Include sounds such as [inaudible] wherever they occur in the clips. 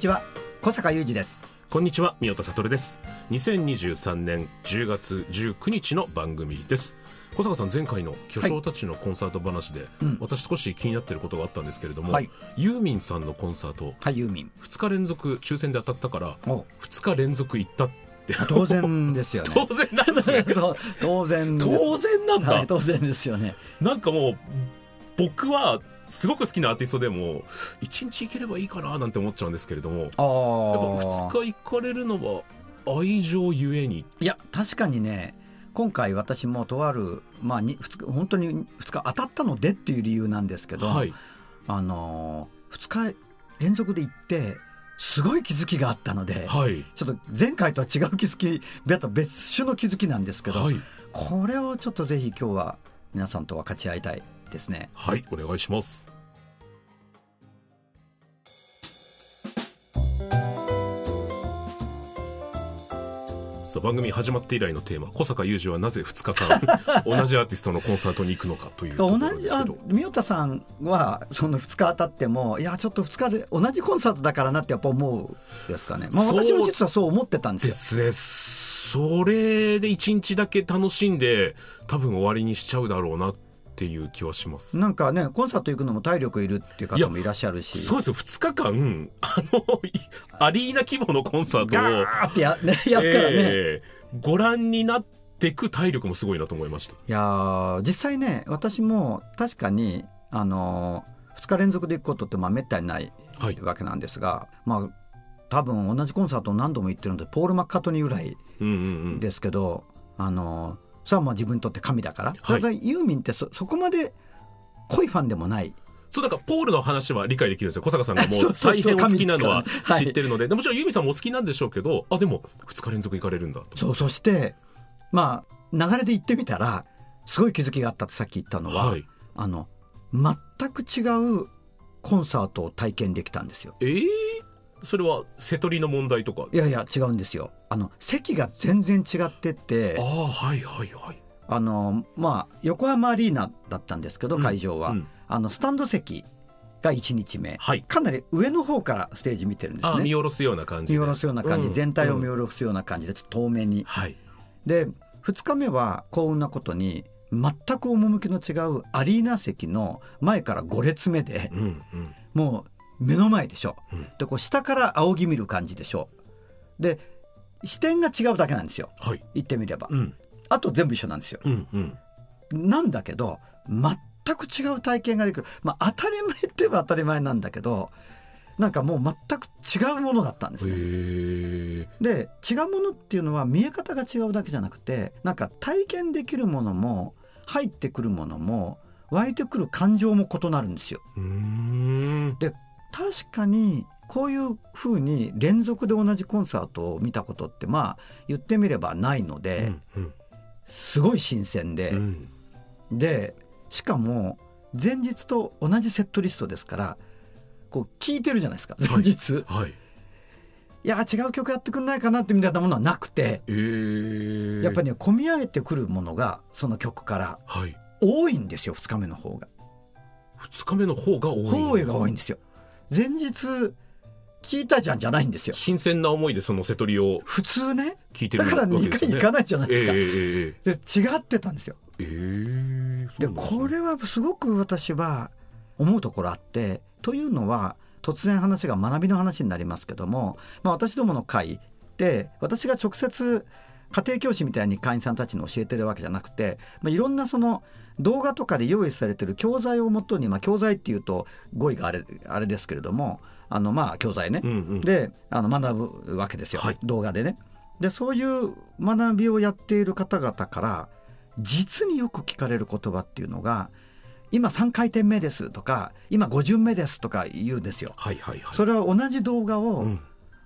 ちは小坂雄二です。こんにちは宮田悟です。2023年10月19日の番組です。小坂さん前回の巨匠たちのコンサート話で、うん。私少し気になっていることがあったんですけれども、はい。ユーミンさんのコンサートはいユーミン。2日連続抽選で当たったからお2日連続行ったって。当然ですよね。[laughs] 当然なんですね。[laughs] 当然当然なんだ、はい、当然ですよね。なんかもう僕はすごく好きなアーティストでも1日行ければいいかななんて思っちゃうんですけれどもやっあぱあ2日行かれるのは愛情ゆえに。いや確かにね今回私もとあるまあに二日本当に2日当たったのでっていう理由なんですけど、はい。あの2日連続で行ってすごい気づきがあったので、はい。ちょっと前回とは違う気づき別別種の気づきなんですけど、はい。これをちょっとぜひ今日は皆さんと分かち合いたいですね。はい、お願いします。番組始まって以来のテーマ小坂雄二はなぜ2日間 [laughs] 同じアーティストのコンサートに行くのかというとこ同じあろですけど宮田さんはその2日当たってもいやちょっと2日で同じコンサートだからなってやっぱ思うですかね、まあ、私も実はそう思ってたんでですよ。ねそれで1日だけ楽しんで多分終わりにしちゃうだろうなっていう気はします。なんかねコンサート行くのも体力いるっていう方もいらっしゃるし。そうですよ。2日間あのいアリーナ規模のコンサートをガーってや,、ね、[laughs] やったらね、えーご覧になってく体力もすごいなと思いました。いやー実際ね私も確かにあのー、2日連続で行くことってまあめったにないはい。わけなんですが、まあ多分同じコンサートを何度も行ってるのでポール・マッカートニーぐらいうんうんうん。ですけど、あのそれはまあ自分にとって神だから、はい。それからユーミンってそそこまで濃いファンでもない。そうなんかポールの話は理解できるんですよ。小坂さんがも [laughs] そう大変お好きなのは知ってるので、でもちろんユーミンさんもお好きなんでしょうけどあでも2日連続行かれるんだと。そうそしてまあ流れで行ってみたらすごい気づきがあったってさっき言ったのは、はい。あの全く違うコンサートを体験できたんですよ。えー、それは瀬戸りの問題とか？いやいや違うんですよ。あの席が全然違ってて。ああはいはいはい。あのまあ横浜アリーナだったんですけど会場は、うん。あのスタンド席が1日目。はい。かなり上の方からステージ見てるんですね。あ見下ろすような感じで。見下ろすような感じ、うん。全体を見うん下ろすような感じでちょっと遠目に、はい。で2日目は幸運なことに全く趣の違うアリーナ席の前から5列目でうんうん。もう目の前でしょ、うん。でこう下から仰ぎ見る感じでしょ。で視点が違うだけなんですよ。はい。言ってみれば、うん。あと全部一緒なんですよ。うんうん。なんだけど全く違う体験ができる。まあ当たり前って言えば当たり前なんだけどなんかもう全く違うものだったんですへね。え。で違うものっていうのは見え方が違うだけじゃなくてなんか体験できるものも入ってくるものも湧いてくる感情も異なるんですよ。うーん確かにこういうふうに連続で同じコンサートを見たことってまあ言ってみればないのうでんうん。すごい新鮮で、うん。でしかも前日と同じセットリストですからこう聞いてるじゃないですか前日、い、はい。や違う曲やってくんないかなってみたいなものはなくてえー、やっぱりね込み上げてくるものがその曲からはい。多いんですよ2日目の方が。2日目の方が多い。方が多いんですよ。前日聞いたじゃんじゃないんですよ。新鮮な思いでその瀬戸りを普通ね聞いてるだから2わけですよね回行かないじゃないですか。ええええで違ってたんですよ。えええでねこれはすごく私は思うところあってというのは突然話が学びの話になりますけども、まあ、私どもの会で私が直接家庭教師みたいに会員さんたちに教えてるわけじゃなくて、まあ、いろんなその動画とかで用意されてる教材をもとに、まあ、教材っていうと語彙があれあれですけれどもあのまあ教材ね、うんうん。であの学ぶわけですよ、はい。動画でね。でそういう学びをやっている方々から実によく聞かれる言葉っていうのが今3回転目ですとか今5巡目ですとか言うんですよ。はいはいはい。それは同じ動画を、うん。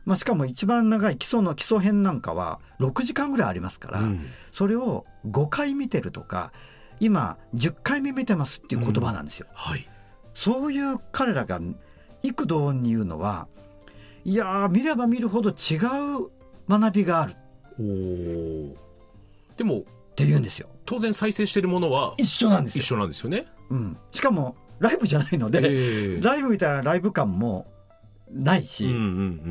まあ、しかも一番長い基礎の基礎編なんかは6時間ぐらいありますから、うん。それを5回見てるとか今10回目見てますっていう言葉なんですよ。はい。そういう彼らが幾度に言うのはいやー見れば見るほど違う学びがある。っおー。でもて言うんですよ。当然再生してるものは一緒なんですよ。一緒なんですよね。うん、しかもライブじゃないので、ええ。ライブみたいなライブ感もないし、うんうんう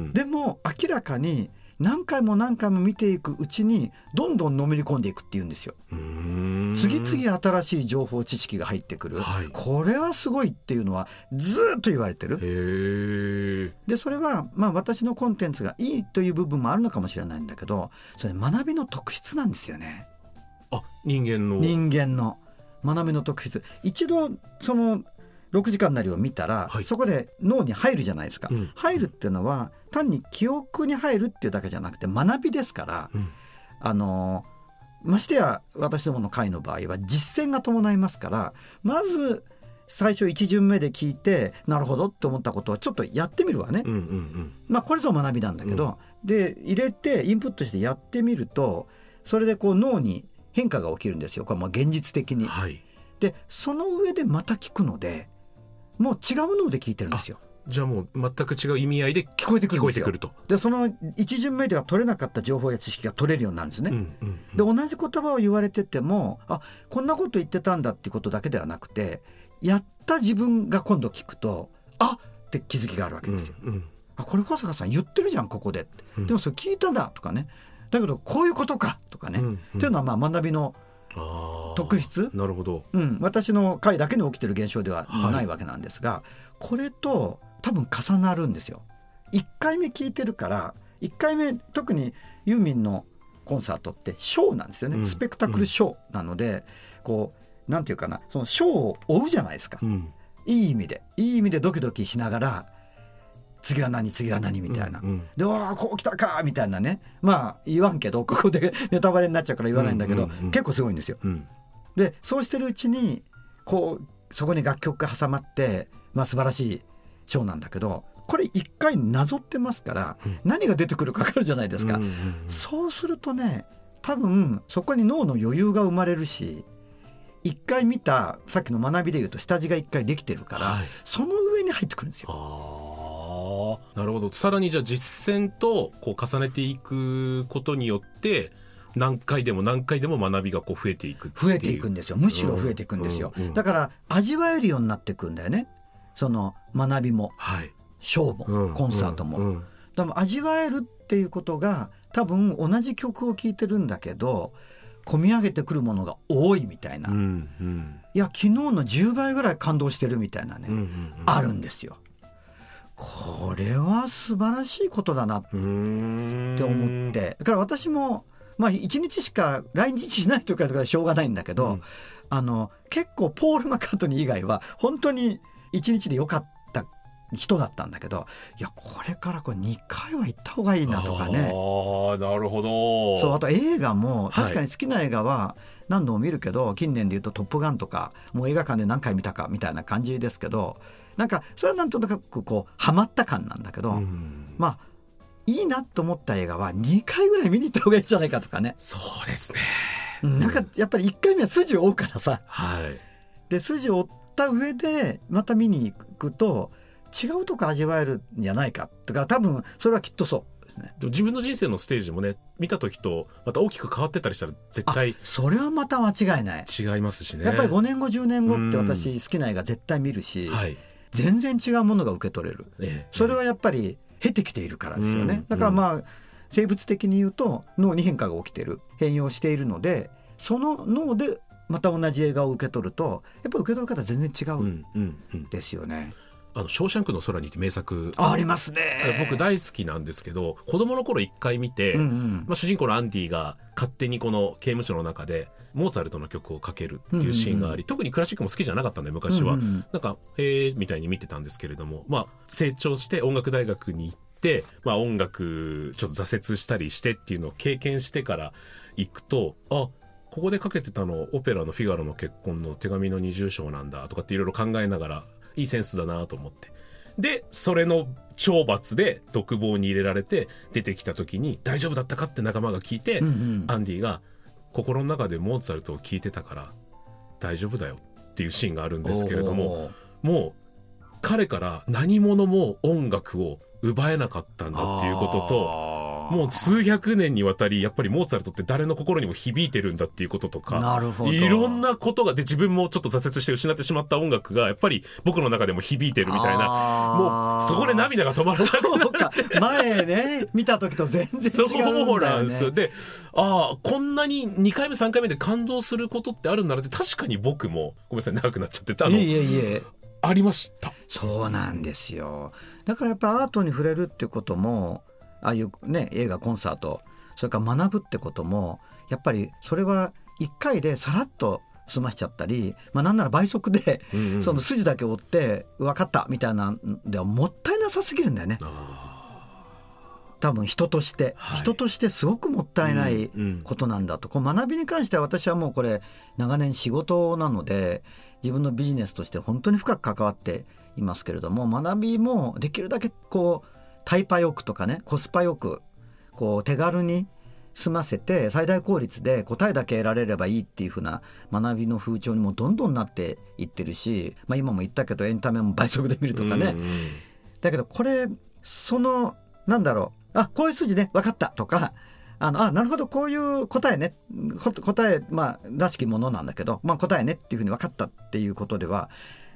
ん。でも明らかに何回も何回も見ていくうちにどんどんのめり込んでいくっていうんですよ。うーん次々新しい情報知識が入ってくる、はい。これはすごいっていうのはずーっと言われてる。でそれはまあ私のコンテンツがいいという部分もあるのかもしれないんだけどそれ学びの特質なんですよね。あ人間の。人間の。学びの特質。一度その6時間なりを見たら、はい。そこで脳に入るじゃないですか、うん。入るっていうのは単に記憶に入るっていうだけじゃなくて学びですから、うん。あのましてや私どもの会の場合は実践が伴いますからまず最初一巡目で聞いてなるほどって思ったことをちょっとやってみるわね、うんうんまあこれぞ学びなんだけど、で入れてインプットしてやってみるとそれでこう脳に変化が起きるんですよ。これ現実的に。うんはい。でその上でまた聞くのでもう違う脳で聞いてるんですよ。じゃあもう全く違う意味合いで聞こえてく聞るてくるとでその一巡目では取れなかった情報や知識が取れるようになるんですね。うんうんうん。で同じ言葉を言われててもあこんなこと言ってたんだっていうことだけではなくてやった自分が今度聞くとあっ！て気づきがあるわけですよ。うんうん。あこれ小坂さん言ってるじゃんここで。うん。でもそれ聞いたんだとかね。だけどこういうことかとかね、うんうん。っていうのはまあ学びの特質、なるほど。うん、私の回だけに起きてる現象でははいないわけなんですが、これと多分重なるんですよ。1回目聞いてるから1回目特にユーミンのコンサートってショーなんですよね、うん。スペクタクルショーなので、こうなんていうかなそのショーを追うじゃないですか、うん。いい意味で。いい意味でドキドキしながら次は何次は何みたいな。うんうん。でわあこう来たかみたいなね。まあ言わんけどここで [laughs] ネタバレになっちゃうから言わないんだけど、うんうんうん。結構すごいんですよ。うん。でそうしてるうちにこうそこに楽曲が挟まって、まあ、素晴らしいショーなんだけどこれ一回なぞってますから、うん。何が出てくるか分かるじゃないですか。そうするとね多分そこに脳の余裕が生まれるし一回見たさっきの学びで言うと下地が一回できてるから、はい。その上に入ってくるんですよ。なるほど。さらにじゃあ実践とこう重ねていくことによって何回でも何回でも学びがこう増えていく増えていくんですよむしろ増えていくんですよ、う。んうんうんだから味わえるようになっていくんだよねその学びもはい。ショーも、うんコンサートも、うん。うんでも味わえるっていうことが多分同じ曲を聴いてるんだけど込み上げてくるものが多いみたいな、いうんうん。や昨日の10倍ぐらい感動してるみたいなね、うんうんあるんですよ。これは素晴らしいことだなって思って。だから私もまあ1日しか来日しないとかはしょうがないんだけど、うん。あの結構ポール・マカートニー以外は本当に1日で良かった人だったんだけどいやこれからこれ2回は行った方がいいなとかね。ああなるほど。そうあと映画もはい。確かに好きな映画は何度も見るけど、近年で言うと「トップガン」とかもう映画館で何回見たかみたいな感じですけどなんかそれはなんとなくこうハマった感なんだけど、うん。まあいいなと思った映画は2回ぐらい見に行った方がいいんじゃないかとかね、そうですね。うんなんかやっぱり1回目は筋を追うからさ。はい。で筋を追った上でまた見に行くと違うとこ味わえるんじゃないかとか多分それはきっとそうですね。でも自分の人生のステージもね見た時とまた大きく変わってたりしたら絶あ対それはまた間違いない。違いますしね。やっぱり5年後10年後ってうん。私好きな映画絶対見るし、はい。全然違うものが受け取れる。ええ。それはやっぱり経てきているからですよね、うん。だからまあ生物的に言うと脳に変化が起きてる。変容しているのでその脳でまた同じ映画を受け取るとやっぱり受け取り方全然違ううんうんうん。ですよね、あの「ショーシャンクの空に」って名作。あありますえね。僕大好きなんですけど子供の頃一回見て、うんうん。まあ、主人公のアンディが勝手にこの刑務所の中でモーツァルトの曲をかけるっていうシーンがあり、特にクラシックも好きじゃなかったんで昔は、うんうんなんかへえみたいに見てたんですけれどもまあ成長して音楽大学に行っって、まあ音楽ちょっと挫折したりしてっていうのを経験してから行くと、あ、ここでかけてたのオペラのフィガロの結婚の手紙の二重章なんだとかっていろいろ考えながら、いいセンスだなと思って。で、それの懲罰で独房に入れられて出てきた時に大丈夫だったかって仲間が聞いて、うんうんアンディが心の中でモーツァルトを聞いてたから大丈夫だよっていうシーンがあるんですけれども、もう彼から何者も音楽を奪えなかったんだっていうことと、もう数百年にわたりやっぱりモーツァルトって誰の心にも響いてるんだっていうこととか、なるほど。いろんなことがで自分もちょっと挫折して失ってしまった音楽がやっぱり僕の中でも響いてるみたいな、もうそこで涙が止まらなくなそうか。前ね見た時と全然違そううんだよなんですよ。ねで、ああ、こんなに2回目3回目で感動することってあるんだなって確かに僕も、ごめんなさい、長くなっちゃって、あの、いえいえいえ。ありました。そうなんですよ。だからやっぱアートに触れるっていうこともああいうね映画コンサートそれから学ぶってこともやっぱりそれは1回でさらっと済ましちゃったり、まあ、なんなら倍速でうんうん。その筋だけ追って分かったみたいなんではもったいなさすぎるんだよね。多分人として、はい。人としてすごくもったいないうんうん。ことなんだと。こう学びに関しては私はもうこれ長年仕事なので自分のビジネスとして本当に深く関わっていますけれども学びもできるだけこうタイパよくとかねコスパよくこう手軽に済ませて最大効率で答えだけ得られればいいっていう風な学びの風潮にもどんどんなっていってるし、まあ、今も言ったけどエンタメも倍速で見るとかね、うんうんだけどこれそのなんだろう。あこういう筋ね分かったとかあのあなるほどこういう答えねこ答え、まあ、らしきものなんだけど、まあ、答えねっていうふうに分かったっていうことでは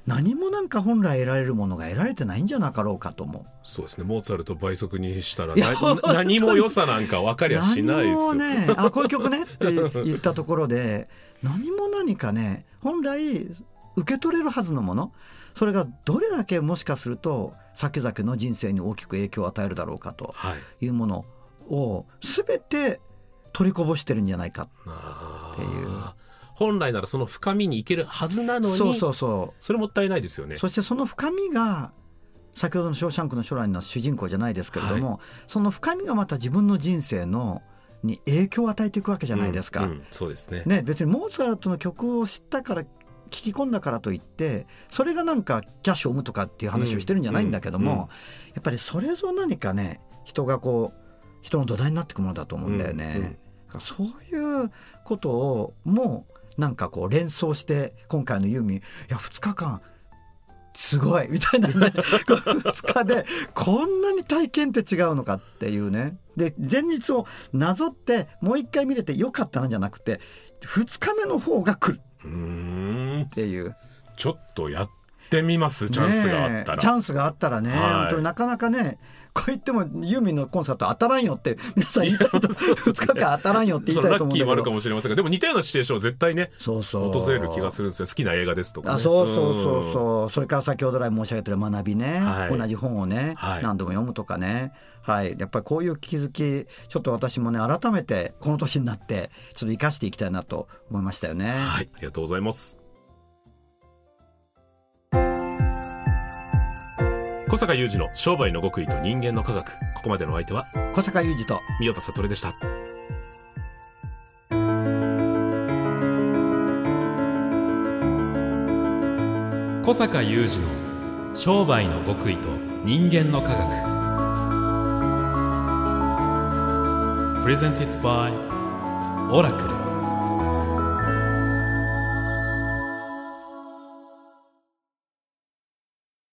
何もなんか本来得られるものが得られてないんじゃなかろうかと思う。そうですね、モーツァルト倍速にしたら何も良さなんか分かりゃしないですよ。ねあこういう曲ねって言ったところで [laughs] 何も何かね本来受け取れるはずのものそれがどれだけもしかすると先々の人生に大きく影響を与えるだろうかとはい。いうものを全て取りこぼしてるんじゃないかあっていうー本来ならその深みに行けるはずなのに、そうそうそそれもったいないですよねう。そしてその深みが先ほどの「ショーシャンクの将来」の主人公じゃないですけれども、その深みがまた自分の人生のに影響を与えていくわけじゃないですか。うんうんそうですね。ね、別にモーツァルトの曲を知ったから聞き込んだからといってそれがなんかキャッシュを生むとかっていう話をしてるんじゃないんだけども、うんうんやっぱりそれぞ何かね人がこう人の土台になっていくものだと思うんだよね。うんうんそういうことをもうなんかこう連想して今回のユーミンいや2日間すごいみたいなね。[laughs] 2日でこんなに体験って違うのかっていうね。で前日をなぞってもう一回見れてよかったなんじゃなくて2日目の方が来る。っていう。ちょっとやってみますチャンスがあったら。チャンスがあったらね、はい。本当になかなかねこう言ってもユーミンのコンサート当たらんよって皆さん言いたいと2日間当たらんよって言いそたいと思うんだけど。るかもしれませんがでも似たようなシチュエーションは絶対ねそうそう訪れる気がするんですよ。好きな映画ですとか、ね、あそうそうそうそう。それから先ほど来申し上げてる学びね、はい。同じ本をね、はい何度も読むとかね。はい。やっぱりこういう気づきちょっと私もね改めてこの年になってちょっと生かしていきたいなと思いましたよね。はい。ありがとうございます小坂雄二の商売の極意と人間の科学。ここまでのお相手は小坂雄二と宮田悟でした。小坂雄二の商売の極意と人間の科学。プレゼンティットバイオラクル